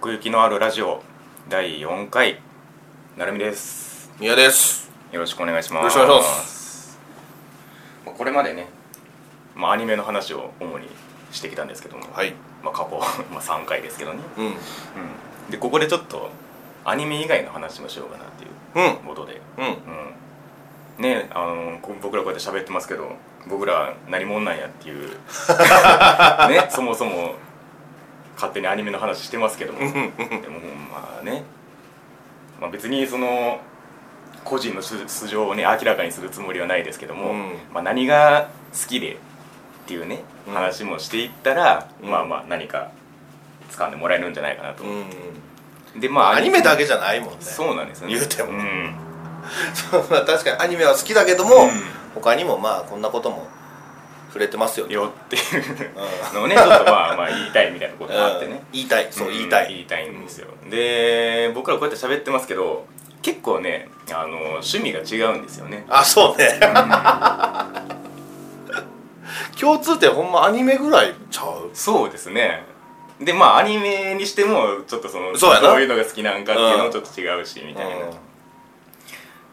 奥行きのあるラジオ第4回なるみです。宮です。よろしくお願いします。よろしくお願いします。まあこれまでね、まあ、アニメの話を主にしてきたんですけども、はい。まあ、過去、まあ、3回ですけどね、うん。うん、でここでちょっとアニメ以外の話もしようかなっていううん。ことで、うん。うん、ねあのこ僕らこうやって喋ってますけど僕ら何者なんやっていう。ねそもそも勝手にアニメの話してますけども。でもまあね、まあ、別にその個人の素素性をね明らかにするつもりはないですけども、うん。まあ、何が好きでっていうねうん。話もしていったら、うん。まあまあ何か掴んでもらえるんじゃないかなと、うんでまあアニメだけじゃないもんね。そうなんですよね。言うても。ん。そうまあ確かにアニメは好きだけども、うん。他にもまあこんなことも触れてますよよっていううん。のをねちょっとまあまあ言いたいみたいなことがあってね。うん。言いたい。そう、ん言いたい。言いたいんですよ。で僕らこうやって喋ってますけど結構ねあの趣味が違うんですよね。あそうね。共通点ほんまアニメぐらいちゃう？そうですね。でまあアニメにしてもちょっとそのそうやな。どういうのが好きなんかっていうのもちょっと違うしみたい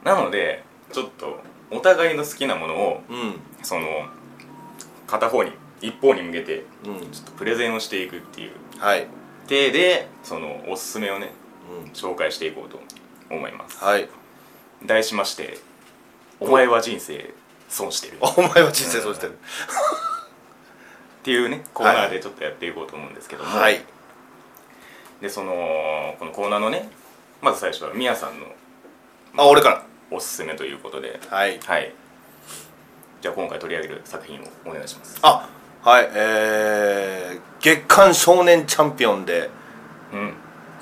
な、なのでちょっとお互いの好きなものをうん。その片方に一方に向けてちょっとプレゼンをしていくっていう。はい、体でそのおすすめをねうん、紹介していこうと思います。はい。題しまして「お前は人生損してる」っ お前は人生そうしてる、ていうねコーナーでちょっとやっていこうと思うんですけども、はい。でそのこのコーナーのねまず最初はみやさんのあ俺かおすすめということで。らはい。はいじゃあ今回取り上げる作品をお願いします。あはいえー、月刊少年チャンピオンでうん。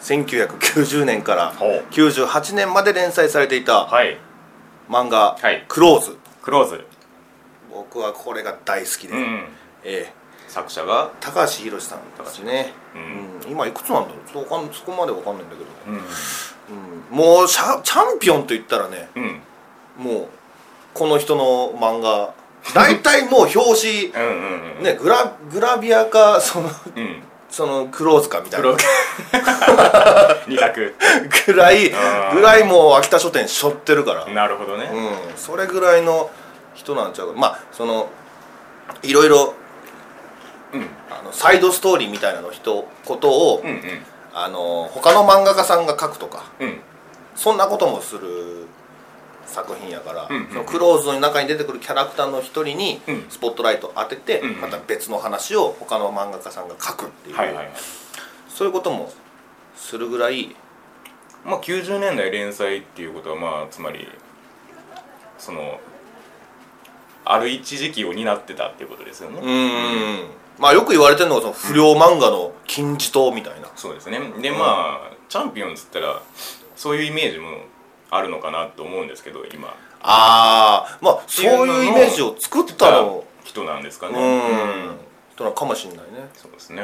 1990年からほう。98年まで連載されていたはい。漫画はい「クローズ。クローズ」僕はこれが大好きで、うんえ作者が？ー高橋宏さんですね、ううん。今いくつなんだろう？ちょっとわかんそこまでわかんないんだけど、うんうん。もうチャンピオンといったらねうん。もうこの人の漫画。大体もう表紙うんねグラグラビアかそのうん。そのクローズかみたいな。二択。ぐらいぐらいもう秋田書店しょってるから。なるほどね。うん。それぐらいの人なんちゃうか。まあそのいろいろうん。あのサイドストーリーみたいなの人ことを、うんうん。あの他の漫画家さんが書くとか。うん。そんなこともする作品やから、そのクローズの中に出てくるキャラクターの一人にうん。スポットライトを当てて、また別の話を他の漫画家さんが書くっていう、そういうこともするぐらいまあ90年代連載っていうことはまあつまりそのある一時期を担ってたっていうことですよね、うーん。まあよく言われてるのがその不良漫画の金字塔みたいな、そうですね。でまあチャンピオンっつったらそういうイメージもあるのかなと思うんですけど今。ああまあそういうイメージを作ったの人なんですかうねん。人なのかもしれないね。そうですね。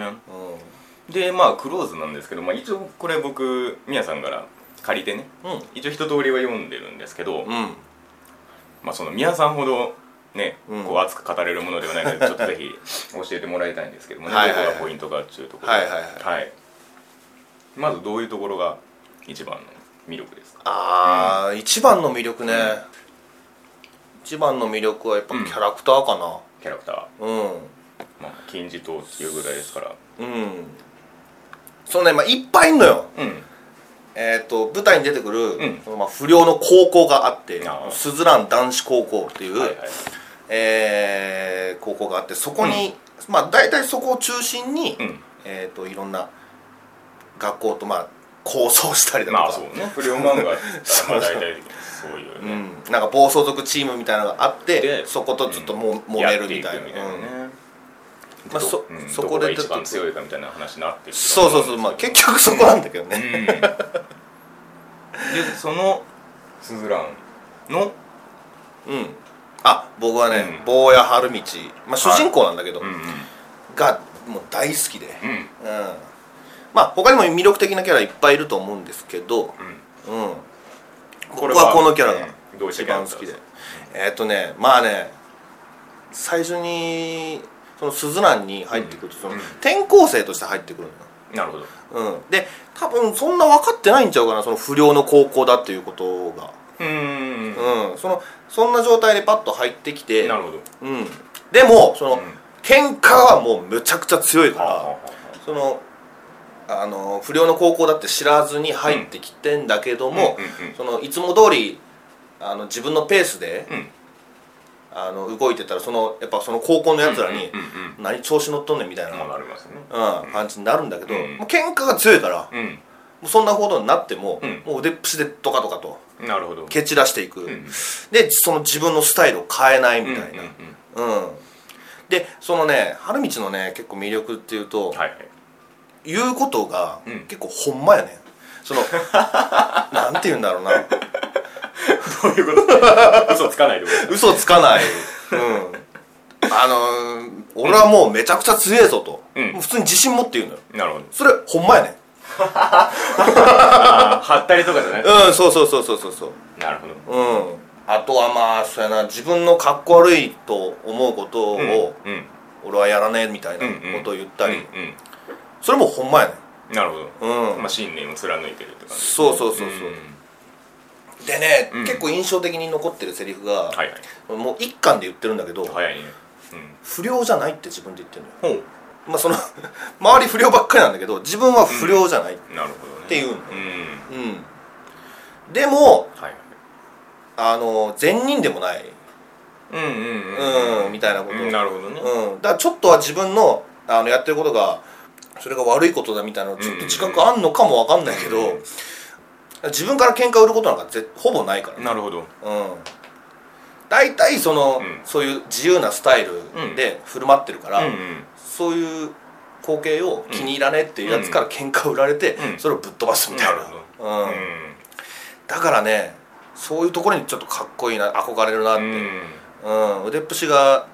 うでまあクローズなんですけど、まあ、一応これ僕みやさんから借りてねんうん。一応一通りは読んでるんですけど、うん。まあその宮さんほどね、うん。こう熱く語れるものではないので ちょっとぜひ教えてもらいたいんですけどもねどこがポイントかっていうところはいはいはい。はい。まずどういうところが一番の魅力ですか？ああ、一番の魅力ね、一番の魅力はやっぱキャラクターかな。キャラクター、うん。まあ、金字塔っていうぐらいですから。うん。そのね、まあ、いっぱいいんのよ。うん。えっ、と舞台に出てくる、ん。そのまあ、不良の高校があってあー。スズラン男子高校っていう、はいはいえー高校があってそこに、まあ大体そこを中心に、うん。えっ、といろんな学校とまあ構想したりだとか、まあそうね。不良漫画って言ったら まあ大体そういううね、ん、なんか暴走族チームみたいなのがあってでそことちょっとも、揉めるみたいな。まあそうん。そこでどこが一番強いかみたいな話になってるそうそうそう。まあ結局そこなんだけどね、うん。でそのスズランの？うん。あ僕はね、うん。坊や春道、まあ、主人公なんだけど、うんうん。がもう大好きで、うん。うんまあ他にも魅力的なキャラいっぱいいると思うんですけど、うん。うん、僕はこのキャラが一番好きで。えーっとねまあね最初にそのスズランに入ってくると、そのうん転校生として入ってくるのよ。なるほど。うん、で多分そんな分かってないんちゃうかなその不良の高校だっていうことが、うーん。うん、そのそんな状態でパッと入ってきてなるほど。うん、でもその、うん。喧嘩はもうむちゃくちゃ強いから、そのあの不良の高校だって知らずに入ってきてんだけども、そのいつも通りあの自分のペースで、うん。あの動いてたらそのやっぱその高校のやつらにうんうん「何調子乗っとんねん」みたいな、うん、感じになるんだけど、うん。もう喧嘩が強いから、もうん。うそんなことになっても、うん。もう腕っぷしでドカドカとなるほど。蹴散らしていく、んでその自分のスタイルを変えないみたいな、うん。でそのね春道のね結構魅力っていうと、はいはい言うことがうん。結構ほんまやねん。その なんて言うんだろうな。どういうこと？嘘つかないで。ください嘘つかない。うん。あのー俺はもうめちゃくちゃ強えぞと、うん。普通に自信持って言うのよ。なるほど。それほんまやねん。あー張ったりとかじゃない？うんそうそうそうそうそうそう。なるほど。うん。あとはまあそうやな自分のかっこ悪いと思うことを、うんうん。俺はやらねえみたいなことを言ったり、うんうんそれもほんまやね。なるほど。んうん、まあ信念を貫いてるって感じ。そうそうそうそう。でね、うん。結構印象的に残ってるセリフが、はいはい。もう一巻で言ってるんだけど、早いね。不良じゃないって自分で言ってるのよ。まあその 周り不良ばっかりなんだけど自分は不良じゃない、うなるほどね。っていうの。うん。うん。でもはいはい。あの善人でもない、うんうん。うんみたいなこと、うんなるほどね。うん、だからちょっとは自分のあのやってることがそれが悪いことだみたいなのちょっと自覚あんのかもわかんないけど、うん。自分から喧嘩売ることなんかぜほぼないから。ねなるほど。うん。大体その、うん。そういう自由なスタイルで振る舞ってるから、うんうん。そういう光景を気に入らねえっていうやつから喧嘩売られて、うん。それをぶっ飛ばすみたいな。なるほうんうん。だからねそういうところにちょっとかっこいいな憧れるなって、うん。腕っぷしが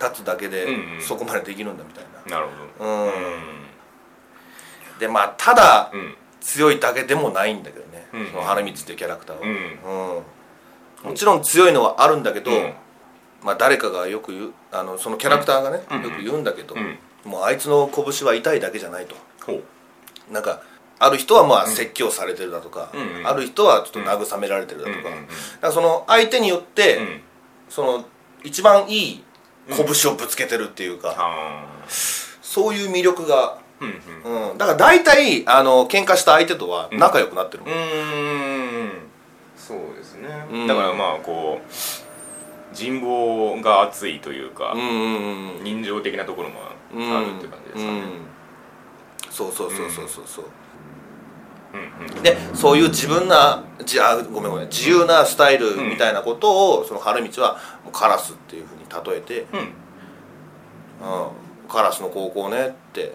立つだけでうんうん。そこまでできるんだみたいな、なるほど。うん。でまあただうん。強いだけでもないんだけどね、うんその春光っていうキャラクターは、うん。うん。もちろん強いのはあるんだけど、うん。まあ誰かがよく言うあのそのキャラクターがね、うん。よく言うんだけど、うん。もうあいつの拳は痛いだけじゃないと。ほう。なんかある人はまあ説教されてるだとか、うんうん。ある人はちょっと慰められてるだとか,、その相手によって、うん。その一番いい拳をぶつけてるっていうか、あそういう魅力が、ーうん。だから大体あの喧嘩した相手とは仲良くなってる。うーん。そうですね、うん。だからまあこう人望が厚いというか、人情的なところもうんあるって感じですかね、うん。そうそうそうそうそうそううんうんでそういう自分なじあごめんごめん自由なスタイルみたいなことを、その春道はもうカラスっていうふうに例えて、うん。うん、カラスの高校ねって。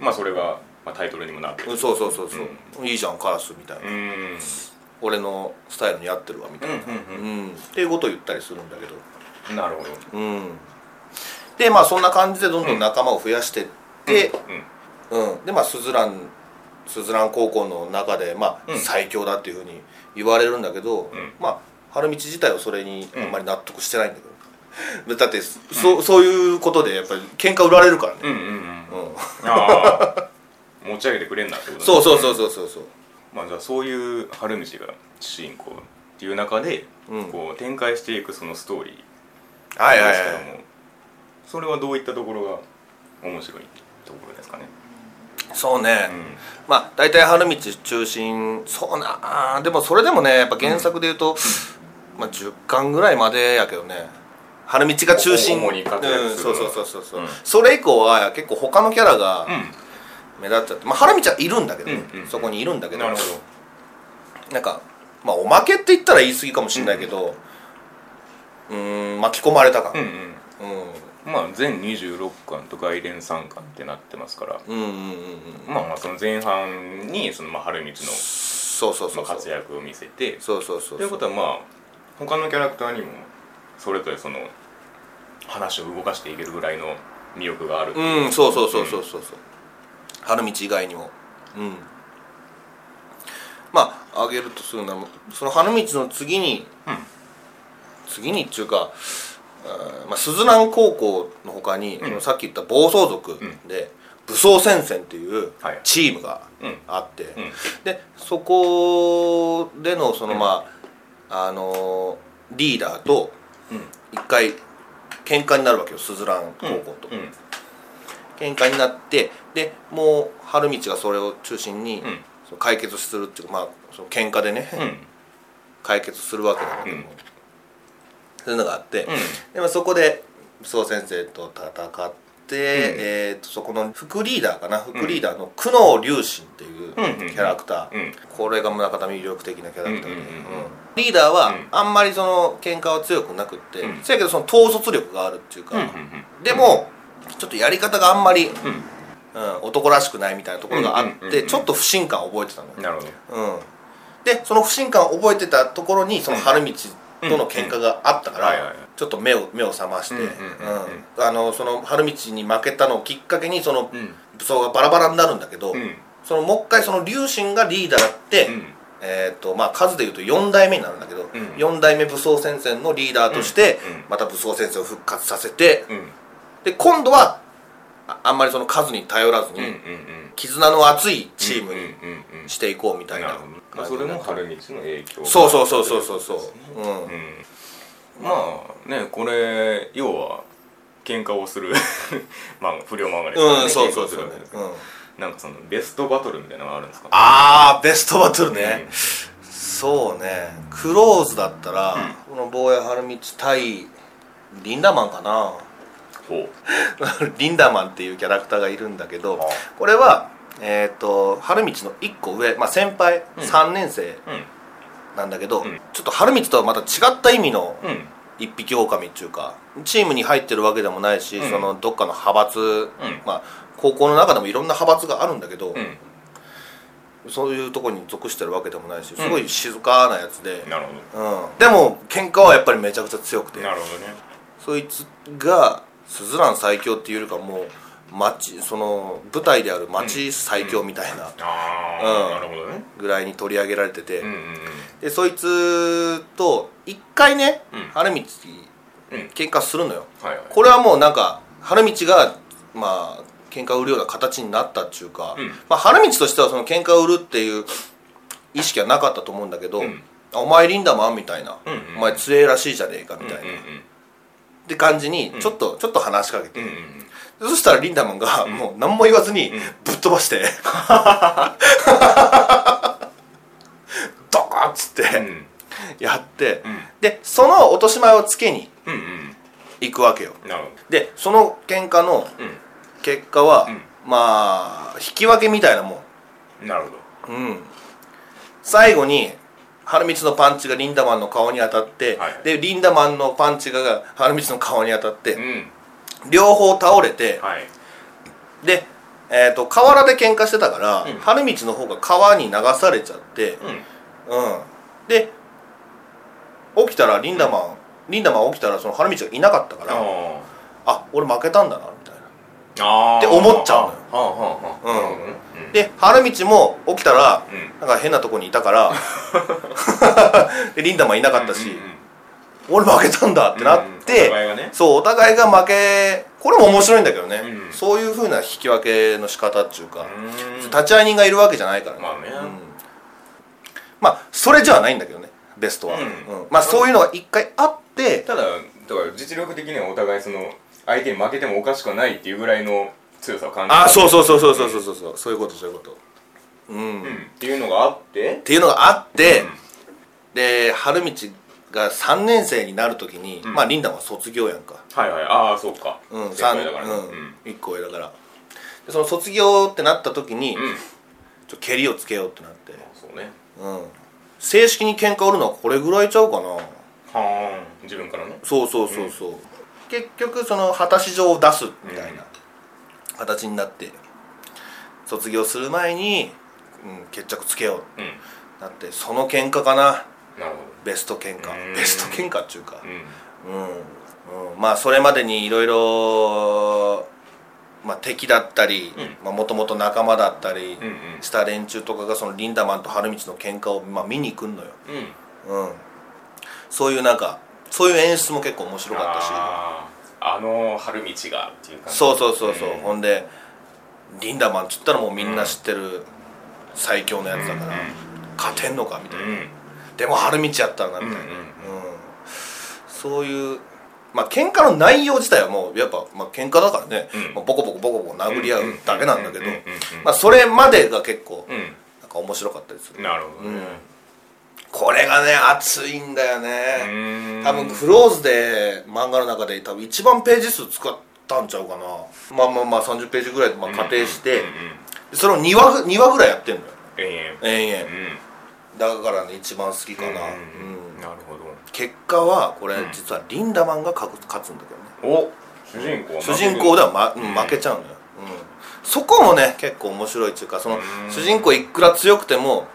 まあそれが、まあ、タイトルにもなってる。うんそうそうそうそう、いいじゃんカラスみたいな、うん。俺のスタイルに合ってるわみたいな、うんうんうん。っていうことを言ったりするんだけど。なるほど。うん。でまあそんな感じでどんどん仲間を増やしてって、うん。うん。でまあスズランスズラン高校の中で、まあうん。最強だっていうふうに言われるんだけど、ん。まあ春道自体はそれにあんまり納得してないんだけど、だってそそういうことでやっぱり喧嘩売られるからね、うんうんうん。うん。うんああ。持ち上げてくれんなってことね。そうそうそうそうそうそう。まあじゃあそういう春道が主人公っていう中で、うん。こう展開していくそのストーリー。はいはいはい。ですけどもそれはどういったところが面白いところですかね？そうね、うん。まあ大体春道中心そうなでもそれでもねやっぱ原作で言うと、まあ、10巻ぐらいまでやけどね。春道が中心。主に活躍する。うん、そうそうそうそう、う。ん。それ以降は結構他のキャラがうん。目立っちゃって、まあ、春道はいるんだけど、うんうんうん。そこにいるんだけど。なるほなんかまあおまけって言ったら言い過ぎかもしれないけどうーん。巻き込まれた感。どうんうん。うんまあ全26巻と外伝3巻ってなってますから。うんうんうんうん。まあまあその前半にそのまあ春道のそうそうそう活躍を見せて。そうそうそうということはまあ他のキャラクターにもそれぞれその話を動かしていけるぐらいの魅力があるうんそうそうそうそうそうそう。春道以外にも。うん。まあ挙げるとするならその春道の次に、うん。次にっていうかまあ、鈴蘭高校のほかに、うん。さっき言った暴走族で、武装戦線っていうはい。チームがうん。あって、うん。でそこでのそのまあ、あのリーダーとうん。一回喧嘩になるわけよスズラン高校と、うん。喧嘩になってでもう春道がそれを中心に、うん。その解決するっていうかまあその喧嘩でね、うん。解決するわけだけども、うんそういうのがあって、うん。でもそこで武装先生と戦って、えー、とそこの副リーダーかな副リーダーの久能龍心っていううん。キャラクター、うん。これが中田魅力的なキャラクターで、うんうんうん。うんリーダーはうんあんまりその喧嘩は強くなくって、うん。せやけどその統率力があるっていうか、うんうんでもちょっとやり方があんまり、うん。うん男らしくないみたいなところがあって、うんうんうんうん。ちょっと不信感を覚えてたの。よなるほど。うん、でその不信感を覚えてたところにその春道との喧嘩があったから、ちょっと目を目を覚まして、あのその春道に負けたのをきっかけにそのうん。武装がバラバラになるんだけど、うん。そのもう一回その龍神がリーダーだって、うん。えーとまあ、数でいうと4代目になるんだけど、ん。4代目武装戦線のリーダーとして、また武装戦線を復活させて、うん。で今度はああんまりその数に頼らずに、絆の厚いチームにしていこうみたいなまあそれも春道の影響そうそうそうそうそうそう、うん。うん。まあねこれ要は喧嘩をする まあ不良漫画ですからね。うん、そうそうそう、うん、なんかそのベストバトルみたいなのがあるんですか？ああベストバトルね、そうね。クローズだったら、この坊や春道対リンダマンかな。ほう。リンダマンっていうキャラクターがいるんだけどあ。これはえっ、と春道の1個上、まあ、先輩、うん。3年生うん。なんだけど、うん。ちょっと春道とはまた違った意味のうん。一匹狼っていうかチームに入ってるわけでもないし、うん。そのどっかの派閥、まあ高校の中でもいろんな派閥があるんだけど、うん。そういうとこに属してるわけでもないしすごい静かなやつで、なるほうん。でも喧嘩はやっぱりめちゃくちゃ強くて。どなるほどね。そいつがスズラン最強っていうよりかもう町その舞台である町最強みたいな。あうん。ぐらいに取り上げられてて、でそいつと一回ね、うん。春道うん。喧嘩するのよ。これはもうなんか春道がまあ喧嘩を売るような形になったっていうか、うん。まあ、春道としてはその喧嘩を売るっていう意識はなかったと思うんだけど、お前リンダマンみたいな、お前強えらしいじゃねえかみたいな、って感じにちょっと、ちょっと話しかけて、そしたらリンダマンがもう何も言わずにぶっ飛ばして、ドカッつってうん。やって、うん。でその落とし前をつけに行くわけよ。でその喧嘩の結果は、うん。まあ引き分けみたいなもなるほど。んうん。最後に春光のパンチがリンダマンの顔に当たって、はいでリンダマンのパンチが春光の顔に当たって、うん両方倒れて、はい。で、えー、と河原で喧嘩してたから、うん。春道の方が川に流されちゃってうん。うん、で起きたらリンダマン、リンダマン起きたらその春道がいなかったから、ああ俺負けたんだなみたいな。あって思っちゃうのよ。うん。で春道も起きたら、うん。なんか変なとこにいたからで リンダマンいなかったし、うんうんうん俺負けたんだってなって、うんね。そうお互いが負けこれも面白いんだけどね、うん。そういうふうな引き分けの仕方っていうか、うん。立ち会い人がいるわけじゃないからね。まあね。うん。まあそれじゃないんだけどねベストは、まあそういうのが一回あってただだから実力的にはお互いその相手に負けてもおかしくはないっていうぐらいの強さを感じるあそうそうそうそうそうそうそうそうそう。いうことそういうこと。うん、うん。っっていうのがあって。ていうのがあって、うん。で春道が3年生になる時に、うん。まあリンダは卒業やんか。はいはい。ああそうか。うん先輩だから。ね三うんうん。1個上だから。でその卒業ってなった時に、うん。ちょ蹴りをつけようってなって、そうね。うん、正式に喧嘩売るのはこれぐらいちゃうかな。はあ自分からねそうそうそうそう、結局その果たし状を出すみたいな形になって卒業する前に、うん、決着つけようってうん。なってその喧嘩かな。なるほベスト喧嘩。うん。ベスト喧嘩っていうか。どうん。うん、うん、まあそれまでにいろいろまあ敵だったりうん。もともと仲間だったりした連中とかがそのリンダマンと春道の喧嘩をまあ見に行くんのよ、うん。うん、そういうなんかそういう演出も結構面白かったし。あの春道がっていう感じ。そうそうそうそう、ん。ほんでリンダマンっつったらもうみんな知ってる最強のやつだから、勝てんのかみたいな、うんでも春道やったらなみたいな、うんうんうん。そういうまあ喧嘩の内容自体はもうやっぱ、まあ喧嘩だからね、うん。まあボコボコボコボコ殴り合うだけなんだけど。それまでが結構うなんか面白かったりする、んなるほどね。これがね熱いんだようね、多分クローズで漫画の中で多分一番ページ数使ったんちゃうかな。まあまあまあ30ページぐらいでまあ仮定して、うんうんうんそれを2話ぐ2話ぐらいやってんのよ。ええ延々。うんだからね一番好きかな、うんうんなるほ結果はこれうん。実はリンダマンが勝つ勝つんだけどね。どお主人公は主人公では、ま負けちゃうのよ、うん、そこもね結構面白いっていうかそのうん。主人公いくら強くても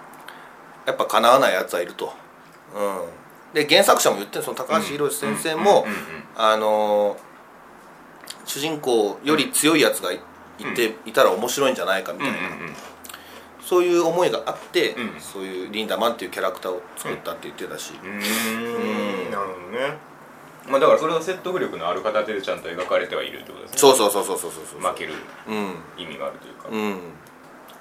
やっぱかなわないやつはいると、うん、で原作者も言ってるその高橋宏先生も、あのー主人公より強いやつがいいて、いたら面白いんじゃないかみたいな、そういう思いがあって、うん。そういうリンダマンっていうキャラクターを作ったって言ってたし、うーうん。んなるほどね。まあだからそれの説得力のある形でちゃんと描かれてはいるってことですね。そうそうそうそうそうそう負けるうん。意味があるというか。うん。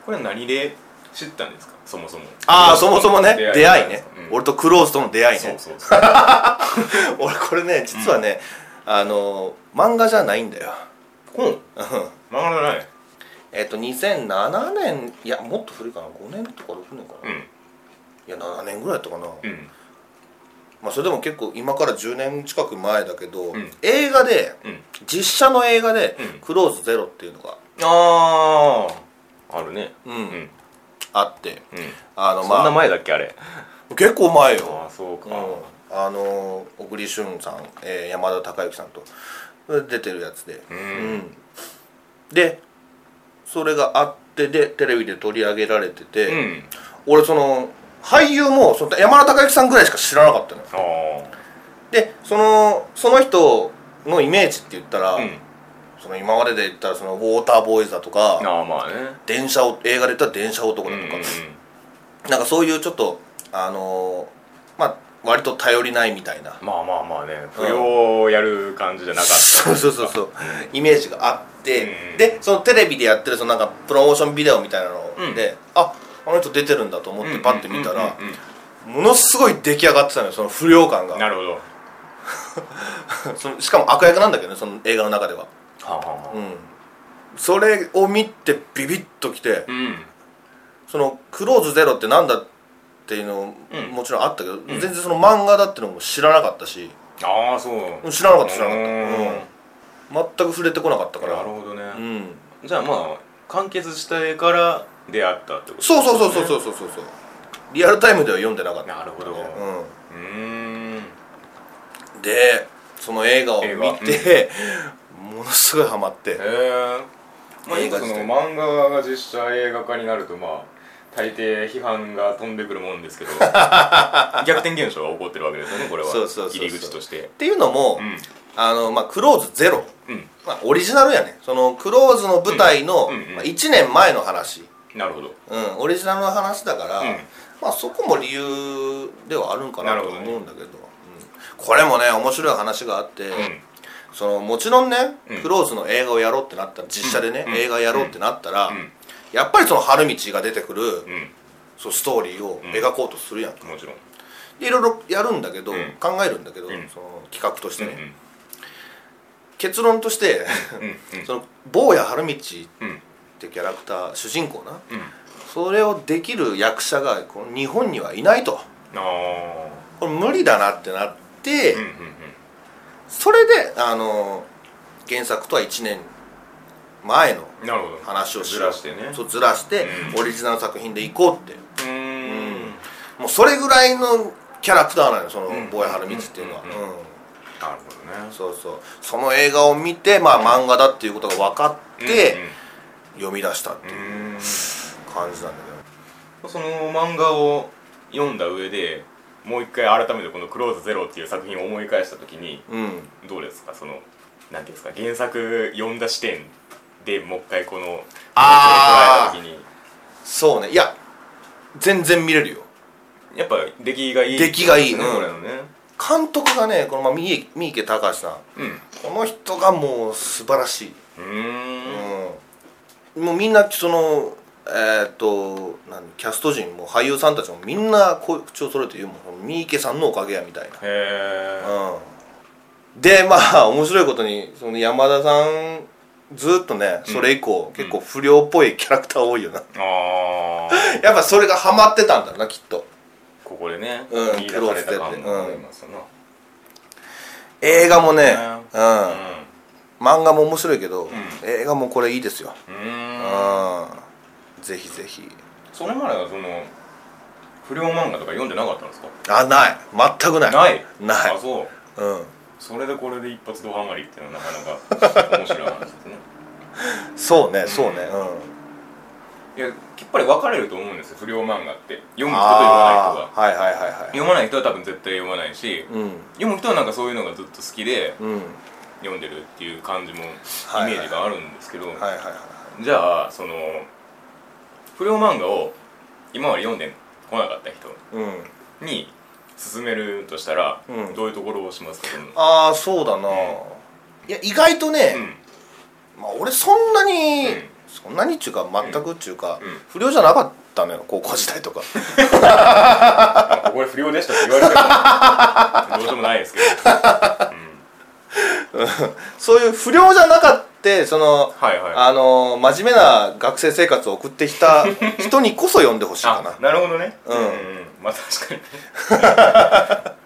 これは何で知ったんですか？そもそも。ああそもそもね。出会いね、うん。俺とクローズとの出会いね。そうそうそう。俺これね実はね、あの漫画じゃないんだよ。こう漫画じゃないえっと2007年いやもっと古いかな？5年とか6年かな、うん。いや7年ぐらいだったかな、うん。まあそれでも結構今から10年近く前だけど、ん。映画でうん。実写の映画でうん「クローズゼロっていうのが、あああるね。うん。うん。あって。うん。あのそんなま前だっけあれ？あ結構前よ。ああそうか。うん。あの小栗旬さん、えー山田孝之さんと出てるやつで、うん。でそれがあってでテレビで取り上げられてて、うん。俺その俳優もその山田孝之さんぐらいしか知らなかったのよ。あでそのその人のイメージって言ったら、あうん。その今までで言ったらそのウォーターボーイズだとかああまあね。電車を映画で言ったら電車男だとか、うんうんなんかそういうちょっとあのーまあ割と頼りないみたいな。まあまあまあね。不良をやる感じじゃなかった。そうそうそうそう。イメージがあっでそのテレビでやってるそのなんかプロモーションビデオみたいなのうん。で、ああの人出てるんだと思ってパッて見たらうんうん。うんものすごい出来上がってたのよその不良感が。うんなるほど。は そのしかも悪役なんだけどねその映画の中では。あはあはあ。うん。それを見てビビッときてうん。その「クローズゼロってなんだっていうのうん。もちろんあったけど、全然その漫画だってのも知らなかったし。ああそう。知らなかった知らなかった、ううん。ん、全く触れてこなかったから。なるほどね。うん。じゃあまあ完結してから出会ったってことそうそうそうそうそうそうそうリアルタイムでは読んでなかった。なるほど。うん。んでその映画を見映画。て、ものすごいハマって。へえまあよくその漫画が実写映画化になるとまあ大抵批判が飛んでくるもんですけど 逆転現象が起こってるわけですよねこれは。そうそうそうそう。入り口として。っていうのも、うんあのまあクローズゼロ。うん。まあ、オリジナルやね。そのクローズの舞台の、うん。うん。うんまあ、1年前の話、なるほど。うん、オリジナルの話だから、うん。まあそこも理由ではあるんかなと思うんだけど。うん、これもね面白い話があって、うん。そのもちろんね、うん。クローズの映画をやろうってなったら実写でね、うん。映画やろうってなったら、うん。やっぱりその春道が出てくる、うんそうストーリーを描こうとするやんか、もちろん。でいろいろやるんだけど、うん。考えるんだけど、ん。その企画としてね、うん結論としてその坊や春道ってうん。キャラクター主人公なうん。それをできる役者がこの日本にはいないと。これ無理だなってなって、それであの原作とは1年前の話をしずらしてね。そうずらして、うん。オリジナル作品で行こうって。うーん。もうそれぐらいのキャラクターなのよそのうん。坊や春道っていうのは、うんなるほどね。そうそう。その映画を見てまあ漫画だっていうことが分かって、読み出したってうん。いう感じなんだけその漫画を読んだ上でもう一回改めてこの「クローズゼロっていう作品を思い返した時にどうん。どうですか？そのなんていうんですか？原作読んだ視点でもう一回このあー。捉えた時に。そうね。いや全然見れるよ。やっぱ出来がいい。出来がいい。ねうんこれのね監督がねこのまあ三池三池隆さん。うん。この人がもう素晴らしい、うん。もうみんなそのえーっと何キャスト陣も俳優さんたちもみんなこう口を揃えて言うもん。三池さんのおかげやみたいな。へえうん、でまあ面白いことにその山田さんずっとねそれ以降、結構不良っぽいキャラクター多いよな、ああ やっぱそれがハマってたんだなきっとここでねうん見出された感もありますよな。映画もね、ううん。漫画も面白いけど、ん。映画もこれいいですよ。うーん。うん。ぜひぜひ。それまではその不良漫画とか読んでなかったんですか？あない。全くない。ない？ない。あそう。うん。それでこれで一発ドハマりっていうのはなかなか面白い話ですね。そうねそうね。うん。いやきっぱり分かれると思うんですよ不良漫画って。読む人と読まない人があーはいはいはいはい。読まない人は多分絶対読まないしうん。読む人はなんかそういうのがずっと好きでうん。読んでるっていう感じもイはいメージがあるんですけど、はいはいはいじゃあその不良漫画を今まで読んでこなかった人うん。に勧めるとしたら、うん。どういうところをしますかああそうだな、いや意外とね、うん。まあ、俺そんなに、うんそんなにっちゅうか全くっちゅうか、うん。不良じゃなかったのよ高校時代とか。あここで不良でしたって言われてもどうしようもないですけど、うん、そういう不良じゃなかったその、はいはい。あの真面目な学生生活を送ってきた人にこそ読んでほしいかな。あなるほどね。うん。まあ確かに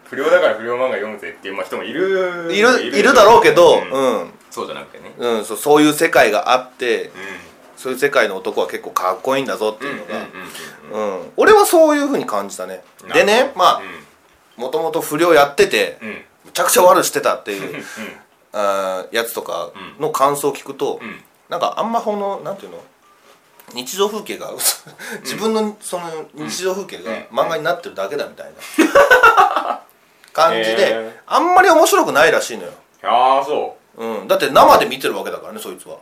不良だから不良漫画読むぜっていう、まあ、人もいるいるいるだろうけど、うん。うん。そうじゃなくてね。うんそうそういう世界があってうんそういう世界の男は結構かっこいいんだぞっていうのが、俺はそういうふうに感じたね。うんでねまあうもともと不良やってて、んうん。むちゃくちゃ悪してたっていううん。あーやつとかの感想を聞くと、うん。なんかあんまこのなんていうの？日常風景が自分のその日常風景が漫画になってるだけだみたいな。感じへでー。あんまり面白くないらしいのよ、ああそうん、だって生で見てるわけだからねそいつは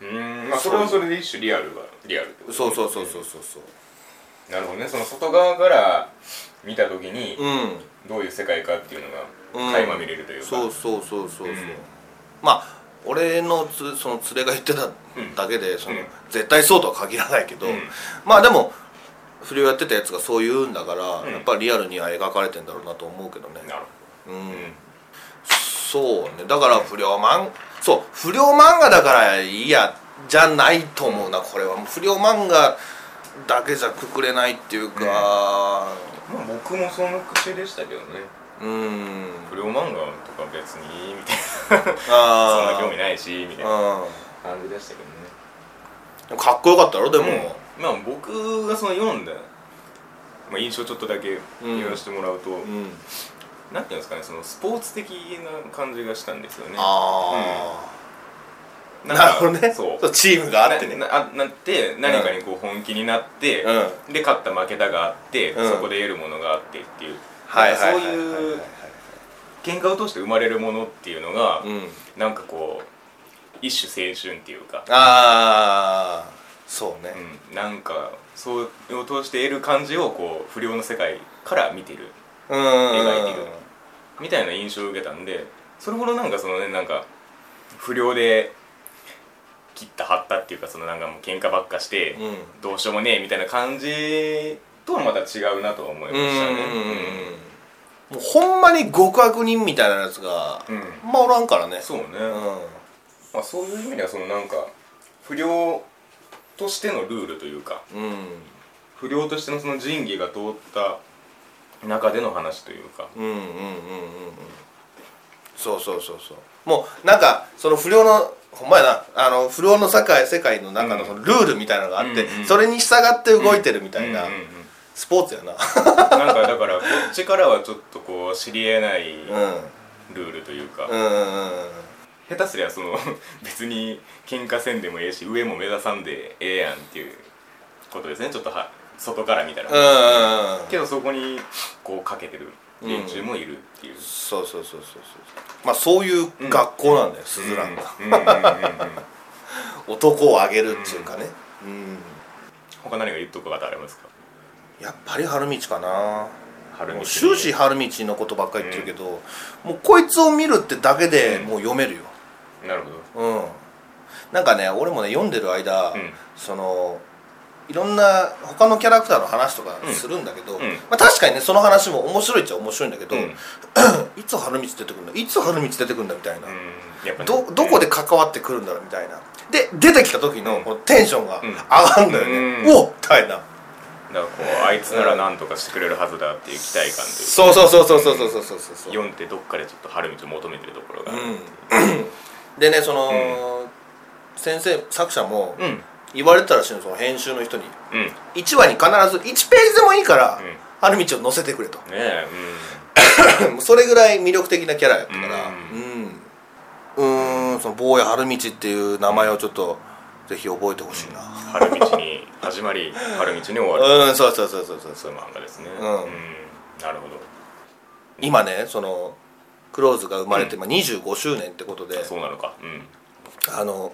ううん。まあそれはそれで一種リアルがリアルってことそうそうそうそうそうそう。なるほどね。その外側から見た時にうん。どういう世界かっていうのうん。が垣間見れるというか、そうそうそうそうそう、うん。まあ俺のつその連れが言ってただけで、そのうん絶対そうとは限らないけど、うん。まあでも不良やってたやつがそう言うんだから、うん。やっぱりリアルには描かれてんだろうなと思うけどね。なるうん、ほど、うん。そうね。だから不良漫そう不良漫画だからいいやじゃないと思うなこれは。不良漫画だけじゃくくれないっていうか。まあ僕もその口でしたけどね。うん。不良漫画とか別にいいみたいな。そんなあ興味ないしみたいなあ感じでしたけどね。うんかっこよかったろでも、うん。まあ僕がその読んだ、まあ、印象ちょっとだけ言わせてもらうと、うんなんていうんですかねそのスポーツ的な感じがしたんですよね。ああ、ん。かなるほどね。そう。チームがあってね。なななって何かにこう本気になって、うん。で勝った負けたがあって、うん。そこで得るものがあってっていう、はいはいそういう喧嘩を通して生まれるものっていうのが、うん。なんかこう一種青春っていうか、ああそうね。うん、なんかそうを通して得る感じをこう不良の世界から見てる。うん。描いてるみたいな印象を受けたんでそれほどなんかそのねなんか不良で切った張ったっていうかそのなんかもう喧嘩ばっかして、うん。どうしようもねえみたいな感じとはまた違うなとは思いましたね。もうほんまに極悪人みたいなやつがうん、うんあおらんからね。そうね、うん。まあ、そういう意味ではそのなんか不良としてのルールというかうん。不良としてのその仁義が通った中での話というか。うんうんうんうんうん。そうそうそうそう。もうなんかその不良のほんまやなあの不良の世界世界の中のそのルールみたいなのがあって、うんうん。それに従って動いてるみたいなうんうんうん。スポーツやな。なんかだからこっちからはちょっとこう知り得ないうん。ルールというか、うんうんうん。下手すりゃその 別に喧嘩せんでもええし上も目指さんでええやんっていうことですねちょっとは外から見たら、うんうんうん。けどそこにこうかけてる連中もいるっていう、そうそうそうそうそう。まあそういう学校なんだよ、スズランが、うんうんうんうんうん。男をあげるっていうかね。うん、他何が言っとく方ありますか？やっぱり春道かな。もう終始春道のことばっかり言ってるけど、もうこいつを見るってだけでもう読めるよ、なるほど。うん。なんかね俺もね読んでる間、うん。そのいろんな他のキャラクターの話とかするんだけど、うん。うん。まあ、確かにねその話も面白いっちゃ面白いんだけど、うん。いつ春道出てくるんだいつ春道出てくるんだみたいな、ね。どどこで関わってくるんだろうみたいな。で出てきた時のこのテンションがうん。上がるんだよね、うん。おっ！みたいな。だからこうあいつなら何とかしてくれるはずだっていう期待感というか。そうそうそうそうそうそうそうそう。そう読んでどっかでちょっと春道を求めてるところが。あるでねその、先生作者もうんうん言われてたらしいのその編集の人に。うん。ね1話に必ず1ページでもいいから、うん。春道を載せてくれと。え それぐらい魅力的なキャラやったから。ううん。うーんその坊や春道っていう名前をちょっとぜひ覚えてほしいな。うん春道に始まり春道に終わる。うんそうそうそうそうそう。そういう漫画ですね。うん。なるほど。今ねそのクローズが生まれて、まあ、25周年ってことで。そうなのか。うん。あの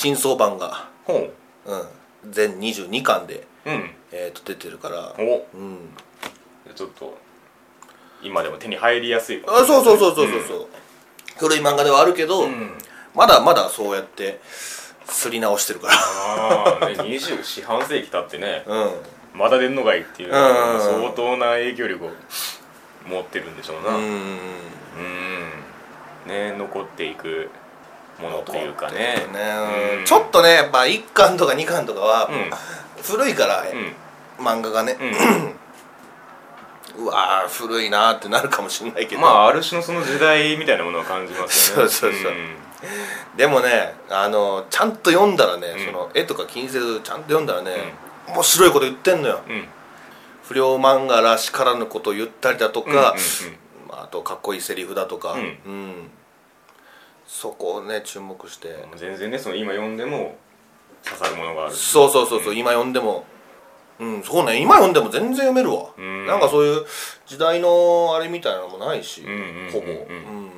新装版が、ほう。ん、全22巻で、ううん。えー、と出てるから。お。うん。ちょっと今でも手に入りやすいあそうそうそうそうそうそう、古い漫画ではあるけど、うん、うんまだまだそうやってすり直してるかああね 24四半世紀経ってねらうん。まだ出んのかいっていううん。うん相当な影響力を持ってるんでしょうなううんね残っていくものというかね。ね。うん。ちょっとねやっぱ1巻とか2巻とかはうん。古いから、うん。漫画がね、う うわー古いなーってなるかもしれないけど、んまあある種のその時代みたいなものを感じますよね。そうそうそう。ん。でもねあのちゃんと読んだらね、うん。その絵とか気にせずちゃんと読んだらね、面白いこと言ってんのよ。うん。うん不良漫画らしからぬことを言ったりだとか、うんうんうん。まあ、あとかっこいいセリフだとか、うん。うんそこをね注目して、全然ねその今読んでも刺さるものがあるそうそうそうそう、今読んでも。うんそうね今読んでも全然読めるわ、うん。なんかそういう時代のあれみたいなのもないし、うんうんうんうんほぼ、うん。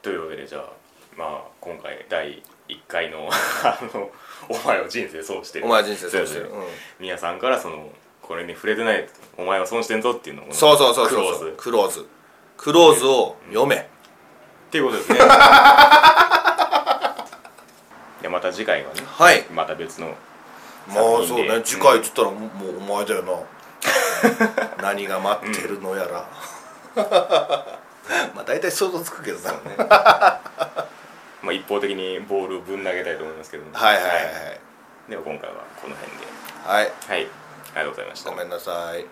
というわけでじゃあまあ今回第1回の あの「お前は人生損してる」お前は人生損してるそううん皆さんからそのこれに触れてないお前は損してんぞっていうのをそうそうそうそうクローズクローズクローズを読め、っていうことですね。じゃあまた次回はねはい。また別のまあそうね次回っつったらもうお前だよな。何が待ってるのやら、まあ大体想像つくけどな、まあ、一方的にボールをぶん投げたいと思いますけども。はいはいはいでは今回はこの辺で。はい、はい、はい。ありがとうございました。ごめんなさい